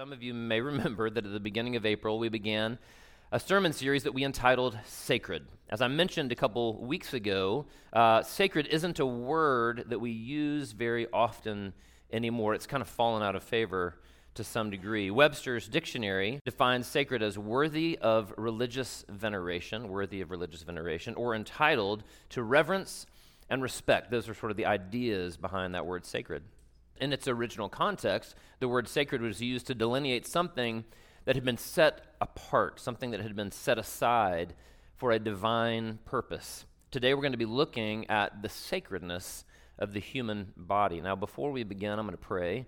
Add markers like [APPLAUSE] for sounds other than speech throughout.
Some of you may [LAUGHS] remember that at the beginning of April, we began a sermon series that we entitled Sacred. As I mentioned a couple weeks ago, uh, sacred isn't a word that we use very often anymore. It's kind of fallen out of favor to some degree. Webster's dictionary defines sacred as worthy of religious veneration, worthy of religious veneration, or entitled to reverence and respect. Those are sort of the ideas behind that word sacred in its original context, the word sacred was used to delineate something that had been set apart, something that had been set aside for a divine purpose. Today we're going to be looking at the sacredness of the human body. Now, before we begin, I'm going to pray.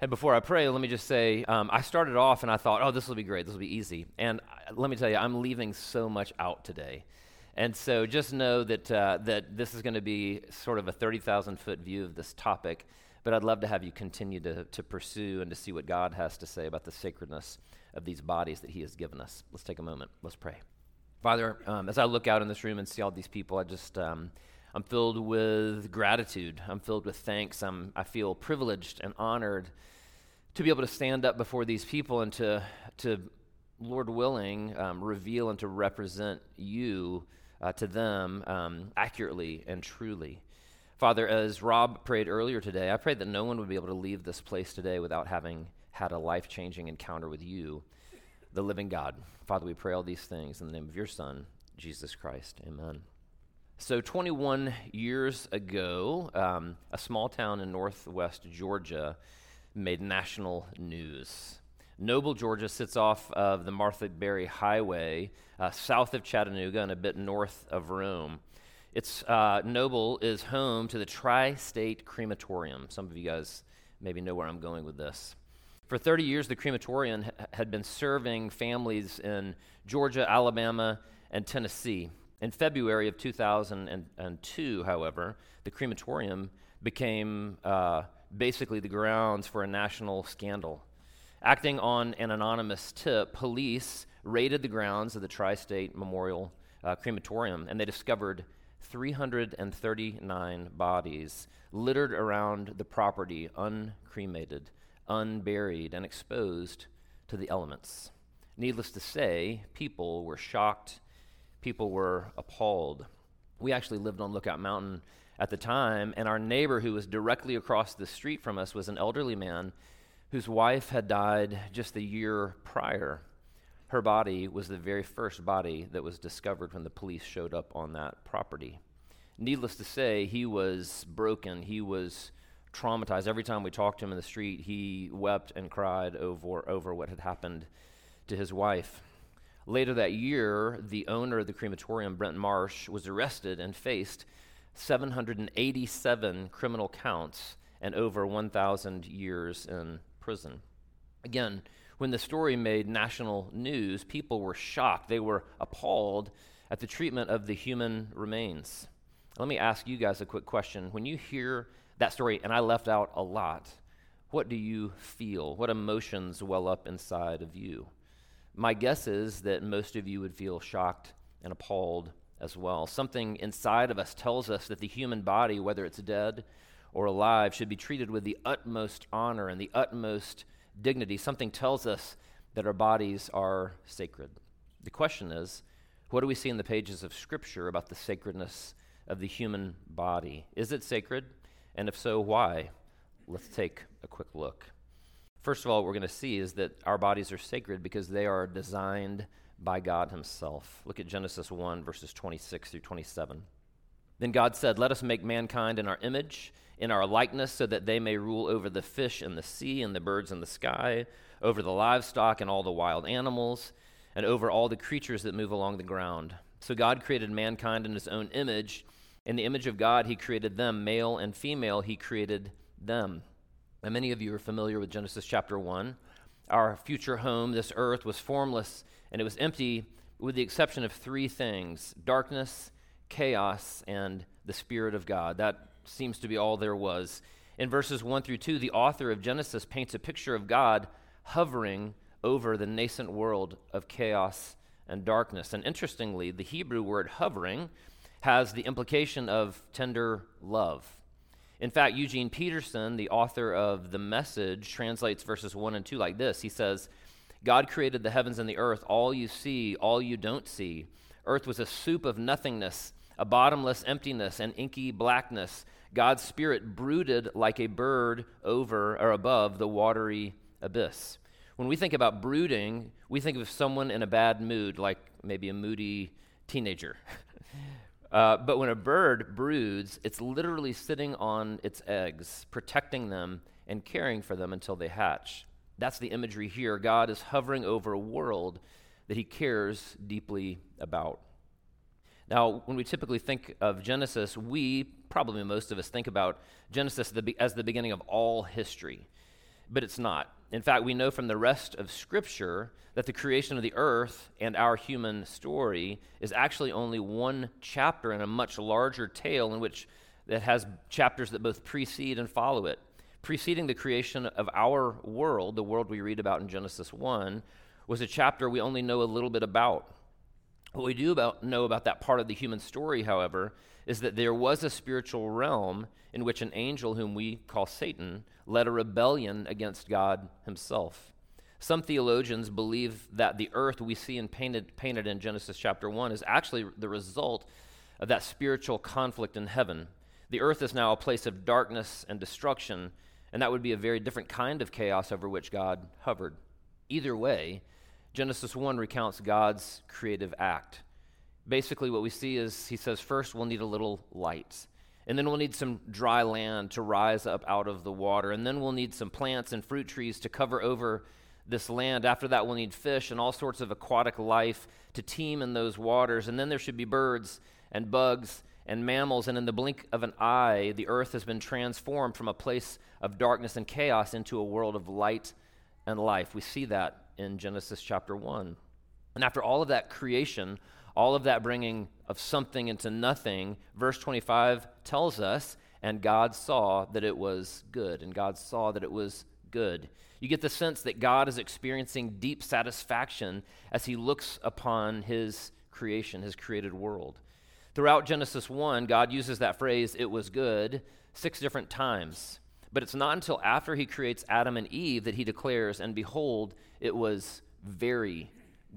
And before I pray, let me just say um, I started off and I thought, oh, this will be great. This will be easy. And uh, let me tell you, I'm leaving so much out today. And so just know that, uh, that this is going to be sort of a 30,000 foot view of this topic. But I'd love to have you continue to, to pursue and to see what God has to say about the sacredness of these bodies that He has given us. Let's take a moment. Let's pray. Father, um, as I look out in this room and see all these people, I just. Um, I'm filled with gratitude. I'm filled with thanks. I'm, I feel privileged and honored to be able to stand up before these people and to, to Lord willing, um, reveal and to represent you uh, to them um, accurately and truly. Father, as Rob prayed earlier today, I prayed that no one would be able to leave this place today without having had a life changing encounter with you, the living God. Father, we pray all these things in the name of your Son, Jesus Christ. Amen. So, 21 years ago, um, a small town in northwest Georgia made national news. Noble, Georgia sits off of the Martha Berry Highway, uh, south of Chattanooga and a bit north of Rome. It's uh, Noble is home to the Tri State Crematorium. Some of you guys maybe know where I'm going with this. For 30 years, the crematorium ha- had been serving families in Georgia, Alabama, and Tennessee. In February of 2002, however, the crematorium became uh, basically the grounds for a national scandal. Acting on an anonymous tip, police raided the grounds of the Tri State Memorial uh, Crematorium and they discovered 339 bodies littered around the property, uncremated, unburied, and exposed to the elements. Needless to say, people were shocked, people were appalled. We actually lived on Lookout Mountain at the time, and our neighbor who was directly across the street from us was an elderly man whose wife had died just the year prior. Her body was the very first body that was discovered when the police showed up on that property. Needless to say, he was broken. He was traumatized. Every time we talked to him in the street, he wept and cried over, over what had happened to his wife. Later that year, the owner of the crematorium, Brent Marsh, was arrested and faced 787 criminal counts and over 1,000 years in prison. Again, when the story made national news, people were shocked. They were appalled at the treatment of the human remains. Let me ask you guys a quick question. When you hear that story, and I left out a lot, what do you feel? What emotions well up inside of you? My guess is that most of you would feel shocked and appalled as well. Something inside of us tells us that the human body, whether it's dead or alive, should be treated with the utmost honor and the utmost dignity, something tells us that our bodies are sacred. The question is what do we see in the pages of Scripture about the sacredness of the human body? Is it sacred? And if so, why? Let's take a quick look. First of all, what we're going to see is that our bodies are sacred because they are designed by God Himself. Look at Genesis 1, verses 26 through 27. Then God said, Let us make mankind in our image, in our likeness, so that they may rule over the fish in the sea and the birds in the sky, over the livestock and all the wild animals, and over all the creatures that move along the ground. So God created mankind in his own image. In the image of God, he created them, male and female, he created them. And many of you are familiar with Genesis chapter 1. Our future home, this earth, was formless and it was empty with the exception of three things darkness, chaos, and the Spirit of God. That seems to be all there was. In verses 1 through 2, the author of Genesis paints a picture of God hovering over the nascent world of chaos and darkness. And interestingly, the Hebrew word hovering has the implication of tender love. In fact, Eugene Peterson, the author of The Message, translates verses 1 and 2 like this He says, God created the heavens and the earth, all you see, all you don't see. Earth was a soup of nothingness, a bottomless emptiness, and inky blackness. God's Spirit brooded like a bird over or above the watery abyss. When we think about brooding, we think of someone in a bad mood, like maybe a moody teenager. [LAUGHS] uh, but when a bird broods, it's literally sitting on its eggs, protecting them and caring for them until they hatch. That's the imagery here. God is hovering over a world that he cares deeply about. Now, when we typically think of Genesis, we, probably most of us, think about Genesis as the beginning of all history. But it's not. In fact, we know from the rest of Scripture that the creation of the earth and our human story is actually only one chapter in a much larger tale in which that has chapters that both precede and follow it. Preceding the creation of our world, the world we read about in Genesis 1, was a chapter we only know a little bit about. What we do about, know about that part of the human story, however, is that there was a spiritual realm in which an angel, whom we call Satan, led a rebellion against God himself. Some theologians believe that the earth we see in painted, painted in Genesis chapter 1 is actually the result of that spiritual conflict in heaven. The earth is now a place of darkness and destruction, and that would be a very different kind of chaos over which God hovered. Either way, Genesis 1 recounts God's creative act. Basically, what we see is he says, first, we'll need a little light. And then we'll need some dry land to rise up out of the water. And then we'll need some plants and fruit trees to cover over this land. After that, we'll need fish and all sorts of aquatic life to teem in those waters. And then there should be birds and bugs and mammals. And in the blink of an eye, the earth has been transformed from a place of darkness and chaos into a world of light and life. We see that in Genesis chapter 1. And after all of that creation, all of that bringing of something into nothing, verse 25 tells us, and God saw that it was good. And God saw that it was good. You get the sense that God is experiencing deep satisfaction as he looks upon his creation, his created world. Throughout Genesis 1, God uses that phrase, it was good, six different times. But it's not until after he creates Adam and Eve that he declares, and behold, it was very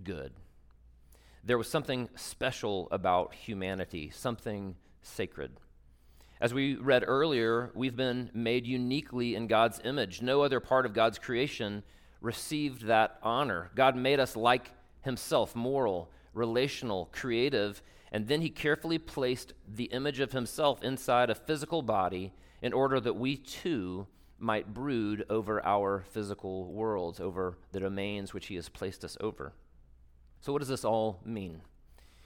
good. There was something special about humanity, something sacred. As we read earlier, we've been made uniquely in God's image. No other part of God's creation received that honor. God made us like Himself, moral, relational, creative, and then He carefully placed the image of Himself inside a physical body in order that we too might brood over our physical worlds, over the domains which He has placed us over. So, what does this all mean?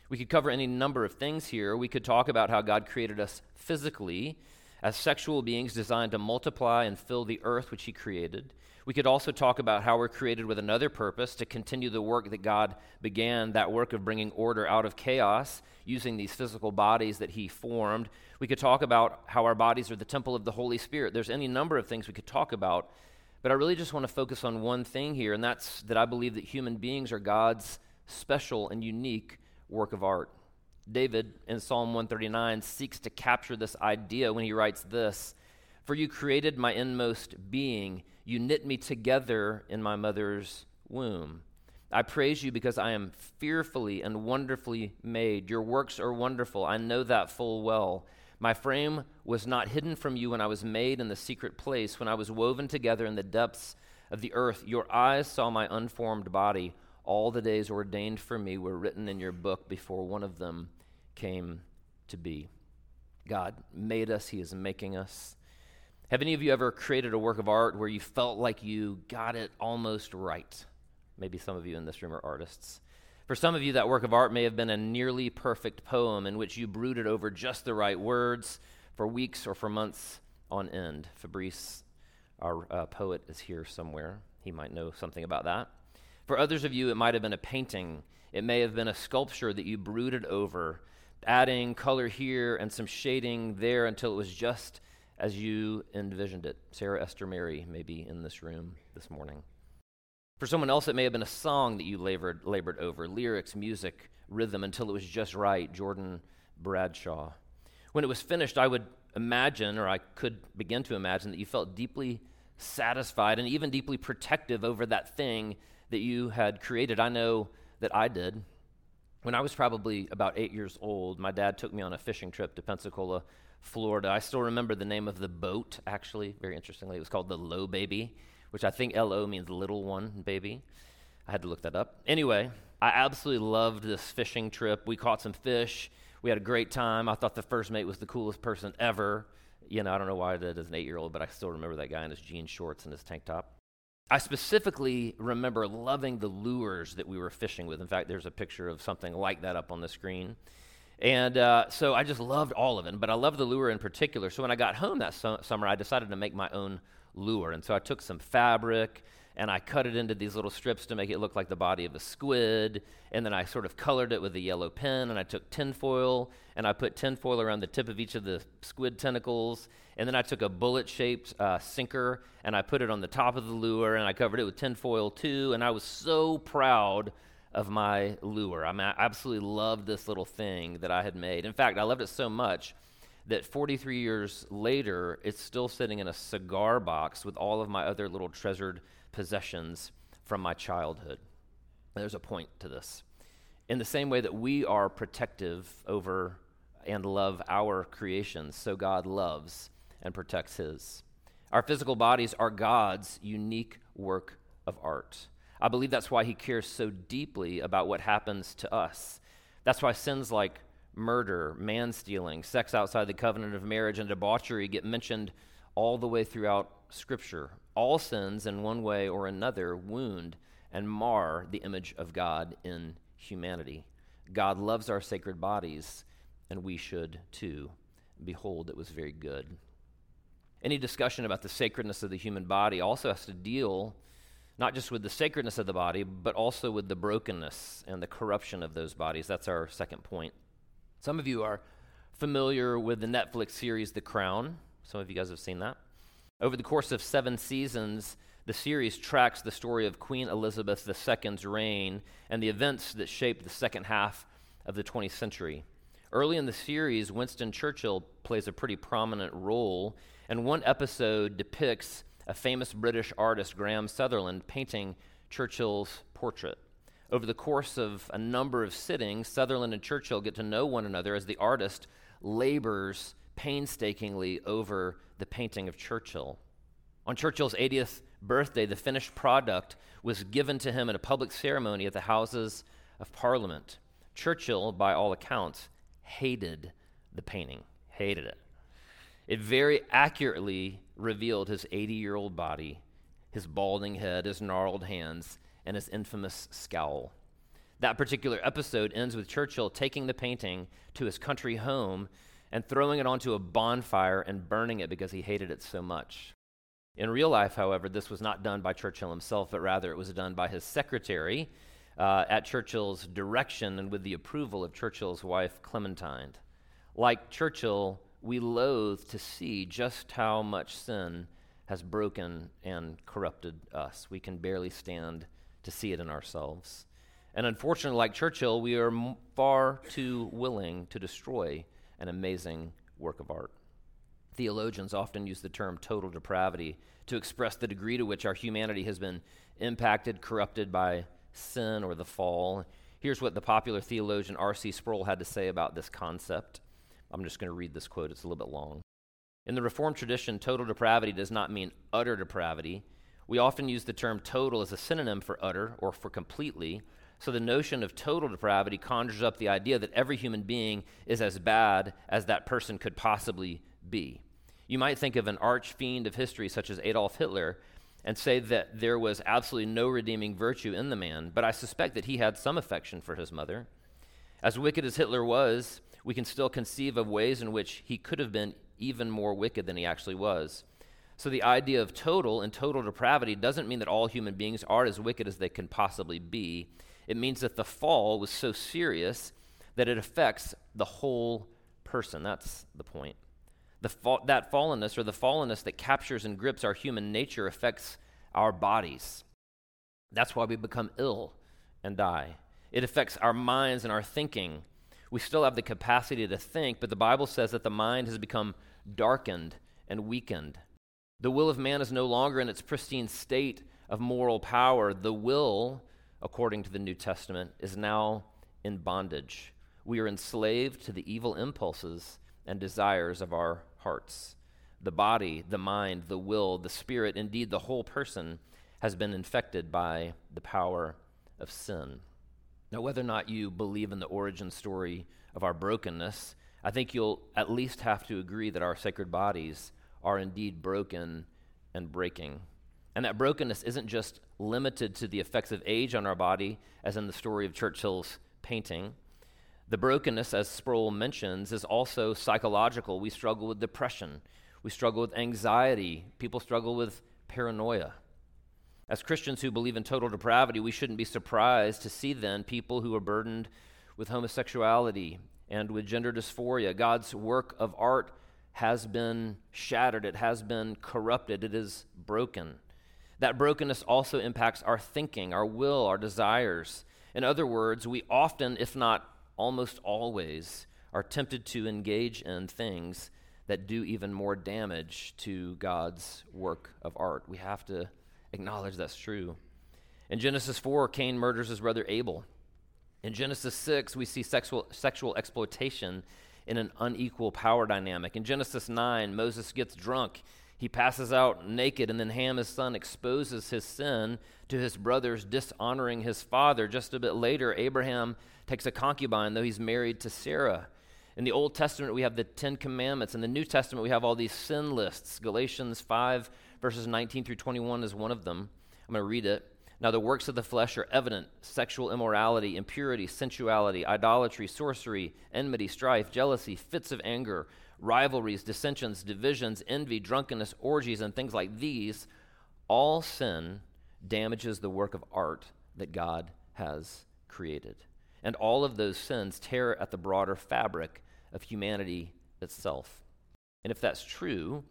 We could cover any number of things here. We could talk about how God created us physically as sexual beings designed to multiply and fill the earth which He created. We could also talk about how we're created with another purpose to continue the work that God began, that work of bringing order out of chaos using these physical bodies that He formed. We could talk about how our bodies are the temple of the Holy Spirit. There's any number of things we could talk about, but I really just want to focus on one thing here, and that's that I believe that human beings are God's special and unique work of art. David in Psalm 139 seeks to capture this idea when he writes this For you created my inmost being, you knit me together in my mother's womb. I praise you because I am fearfully and wonderfully made. Your works are wonderful. I know that full well. My frame was not hidden from you when I was made in the secret place, when I was woven together in the depths of the earth. Your eyes saw my unformed body. All the days ordained for me were written in your book before one of them came to be. God made us, He is making us. Have any of you ever created a work of art where you felt like you got it almost right? Maybe some of you in this room are artists. For some of you, that work of art may have been a nearly perfect poem in which you brooded over just the right words for weeks or for months on end. Fabrice, our uh, poet, is here somewhere. He might know something about that. For others of you, it might have been a painting. It may have been a sculpture that you brooded over, adding color here and some shading there until it was just as you envisioned it. Sarah Esther Mary may be in this room this morning. For someone else, it may have been a song that you labored, labored over lyrics, music, rhythm until it was just right. Jordan Bradshaw. When it was finished, I would imagine, or I could begin to imagine, that you felt deeply satisfied and even deeply protective over that thing that you had created. I know that I did. When I was probably about eight years old, my dad took me on a fishing trip to Pensacola, Florida. I still remember the name of the boat, actually, very interestingly. It was called the Low Baby, which I think L O means little one baby. I had to look that up. Anyway, I absolutely loved this fishing trip. We caught some fish. We had a great time. I thought the first mate was the coolest person ever. You know, I don't know why I did as an eight year old, but I still remember that guy in his jean shorts and his tank top. I specifically remember loving the lures that we were fishing with. In fact, there's a picture of something like that up on the screen. And uh, so I just loved all of it, but I loved the lure in particular. So when I got home that su- summer, I decided to make my own lure. And so I took some fabric and I cut it into these little strips to make it look like the body of a squid. And then I sort of colored it with a yellow pen, and I took tinfoil and I put tinfoil around the tip of each of the squid tentacles. And then I took a bullet shaped uh, sinker and I put it on the top of the lure, and I covered it with tinfoil too. And I was so proud of my lure. I, mean, I absolutely loved this little thing that I had made. In fact, I loved it so much that 43 years later, it's still sitting in a cigar box with all of my other little treasured possessions from my childhood. There's a point to this. In the same way that we are protective over and love our creations, so God loves and protects his. Our physical bodies are God's unique work of art. I believe that's why he cares so deeply about what happens to us. That's why sins like murder, man stealing, sex outside the covenant of marriage, and debauchery get mentioned all the way throughout Scripture. All sins, in one way or another, wound and mar the image of God in humanity. God loves our sacred bodies, and we should too. Behold, it was very good. Any discussion about the sacredness of the human body also has to deal not just with the sacredness of the body, but also with the brokenness and the corruption of those bodies. That's our second point. Some of you are familiar with the Netflix series The Crown. Some of you guys have seen that. Over the course of seven seasons, the series tracks the story of Queen Elizabeth II's reign and the events that shaped the second half of the 20th century. Early in the series, Winston Churchill plays a pretty prominent role, and one episode depicts a famous British artist, Graham Sutherland, painting Churchill's portrait. Over the course of a number of sittings, Sutherland and Churchill get to know one another as the artist labors painstakingly over the painting of Churchill. On Churchill's 80th birthday, the finished product was given to him at a public ceremony at the Houses of Parliament. Churchill, by all accounts, hated the painting, hated it. It very accurately revealed his 80 year old body, his balding head, his gnarled hands, and his infamous scowl. That particular episode ends with Churchill taking the painting to his country home and throwing it onto a bonfire and burning it because he hated it so much. In real life, however, this was not done by Churchill himself, but rather it was done by his secretary uh, at Churchill's direction and with the approval of Churchill's wife, Clementine. Like Churchill, we loathe to see just how much sin has broken and corrupted us. We can barely stand to see it in ourselves. And unfortunately, like Churchill, we are far too willing to destroy an amazing work of art. Theologians often use the term total depravity to express the degree to which our humanity has been impacted, corrupted by sin or the fall. Here's what the popular theologian R.C. Sproul had to say about this concept. I'm just going to read this quote, it's a little bit long. In the Reformed tradition, total depravity does not mean utter depravity. We often use the term total as a synonym for utter or for completely, so the notion of total depravity conjures up the idea that every human being is as bad as that person could possibly be. You might think of an arch fiend of history such as Adolf Hitler and say that there was absolutely no redeeming virtue in the man, but I suspect that he had some affection for his mother. As wicked as Hitler was, we can still conceive of ways in which he could have been even more wicked than he actually was. So the idea of total and total depravity doesn't mean that all human beings are as wicked as they can possibly be. It means that the fall was so serious that it affects the whole person. That's the point. The fa- that fallenness or the fallenness that captures and grips our human nature affects our bodies. That's why we become ill and die. It affects our minds and our thinking. We still have the capacity to think, but the Bible says that the mind has become darkened and weakened. The will of man is no longer in its pristine state of moral power. The will, according to the New Testament, is now in bondage. We are enslaved to the evil impulses and desires of our hearts. The body, the mind, the will, the spirit, indeed the whole person, has been infected by the power of sin. Now, whether or not you believe in the origin story of our brokenness, I think you'll at least have to agree that our sacred bodies are indeed broken and breaking. And that brokenness isn't just limited to the effects of age on our body, as in the story of Churchill's painting. The brokenness, as Sproul mentions, is also psychological. We struggle with depression, we struggle with anxiety, people struggle with paranoia. As Christians who believe in total depravity, we shouldn't be surprised to see then people who are burdened with homosexuality and with gender dysphoria. God's work of art has been shattered, it has been corrupted, it is broken. That brokenness also impacts our thinking, our will, our desires. In other words, we often, if not almost always, are tempted to engage in things that do even more damage to God's work of art. We have to acknowledge that's true. In Genesis 4, Cain murders his brother Abel. In Genesis 6, we see sexual, sexual exploitation in an unequal power dynamic. In Genesis 9, Moses gets drunk. He passes out naked, and then Ham, his son, exposes his sin to his brothers, dishonoring his father. Just a bit later, Abraham takes a concubine, though he's married to Sarah. In the Old Testament, we have the Ten Commandments. In the New Testament, we have all these sin lists. Galatians 5, verses 19 through 21 is one of them. I'm going to read it. Now, the works of the flesh are evident sexual immorality, impurity, sensuality, idolatry, sorcery, enmity, strife, jealousy, fits of anger, rivalries, dissensions, divisions, envy, drunkenness, orgies, and things like these. All sin damages the work of art that God has created. And all of those sins tear at the broader fabric of humanity itself. And if that's true,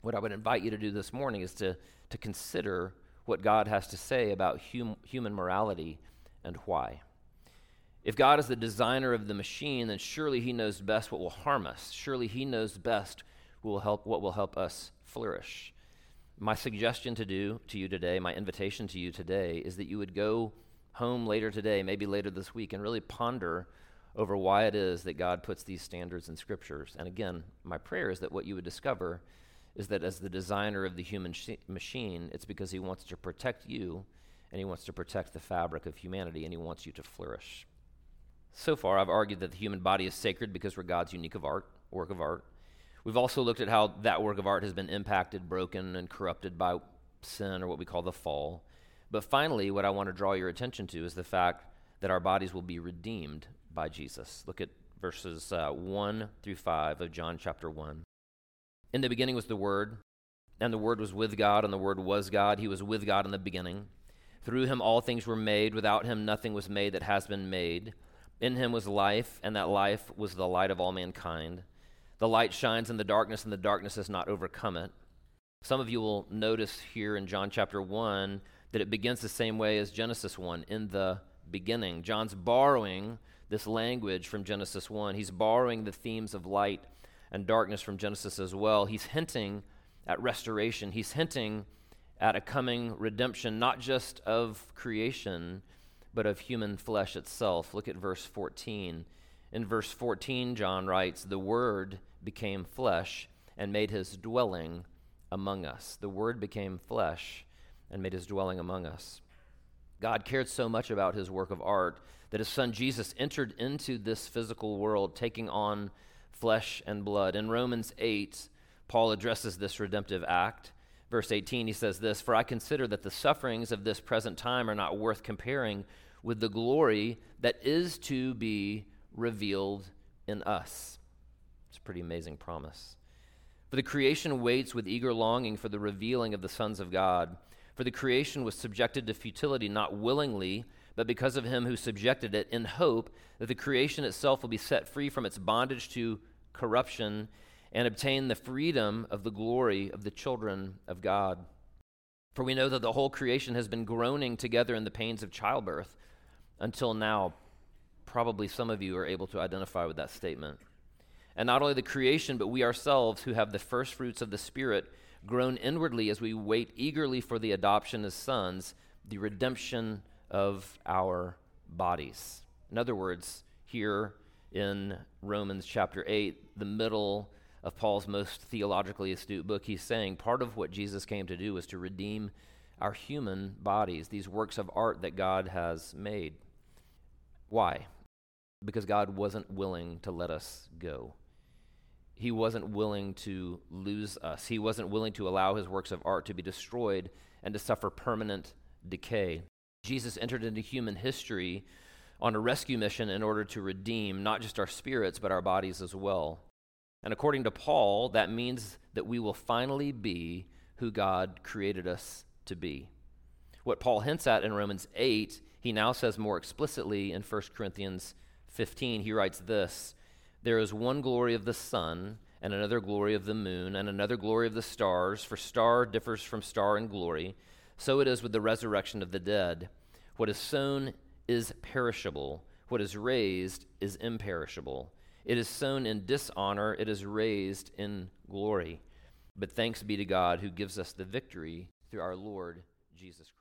what I would invite you to do this morning is to, to consider what God has to say about hum, human morality and why. If God is the designer of the machine, then surely He knows best what will harm us. Surely He knows best what will help, what will help us flourish. My suggestion to do to you today, my invitation to you today, is that you would go home later today, maybe later this week, and really ponder over why it is that God puts these standards in scriptures. And again, my prayer is that what you would discover is that as the designer of the human sh- machine, it's because he wants to protect you and he wants to protect the fabric of humanity and he wants you to flourish. So far, I've argued that the human body is sacred because we're God's unique of art, work of art. We've also looked at how that work of art has been impacted, broken, and corrupted by sin or what we call the fall. But finally, what I want to draw your attention to is the fact that our bodies will be redeemed by Jesus. Look at verses uh, 1 through 5 of John chapter 1. In the beginning was the Word, and the Word was with God, and the Word was God. He was with God in the beginning. Through him all things were made. Without him nothing was made that has been made. In him was life, and that life was the light of all mankind. The light shines in the darkness, and the darkness has not overcome it. Some of you will notice here in John chapter 1 that it begins the same way as Genesis 1, in the beginning. John's borrowing this language from Genesis 1. He's borrowing the themes of light and darkness from Genesis as well. He's hinting at restoration, he's hinting at a coming redemption, not just of creation, but of human flesh itself. Look at verse 14. In verse 14, John writes, The Word became flesh and made his dwelling among us. The Word became flesh and made his dwelling among us. God cared so much about his work of art that his son Jesus entered into this physical world, taking on flesh and blood. In Romans 8, Paul addresses this redemptive act. Verse 18, he says this For I consider that the sufferings of this present time are not worth comparing with the glory that is to be revealed in us. It's a pretty amazing promise. For the creation waits with eager longing for the revealing of the sons of God. For the creation was subjected to futility not willingly, but because of him who subjected it, in hope that the creation itself will be set free from its bondage to corruption and obtain the freedom of the glory of the children of God. For we know that the whole creation has been groaning together in the pains of childbirth until now. Probably some of you are able to identify with that statement. And not only the creation, but we ourselves who have the first fruits of the Spirit groan inwardly as we wait eagerly for the adoption as sons, the redemption of our bodies. In other words, here in Romans chapter 8, the middle of Paul's most theologically astute book, he's saying part of what Jesus came to do was to redeem our human bodies, these works of art that God has made. Why? Because God wasn't willing to let us go. He wasn't willing to lose us. He wasn't willing to allow his works of art to be destroyed and to suffer permanent decay. Jesus entered into human history on a rescue mission in order to redeem not just our spirits, but our bodies as well. And according to Paul, that means that we will finally be who God created us to be. What Paul hints at in Romans 8, he now says more explicitly in 1 Corinthians 15. He writes this There is one glory of the sun, and another glory of the moon, and another glory of the stars, for star differs from star in glory. So it is with the resurrection of the dead. What is sown is perishable, what is raised is imperishable. It is sown in dishonor, it is raised in glory. But thanks be to God who gives us the victory through our Lord Jesus Christ.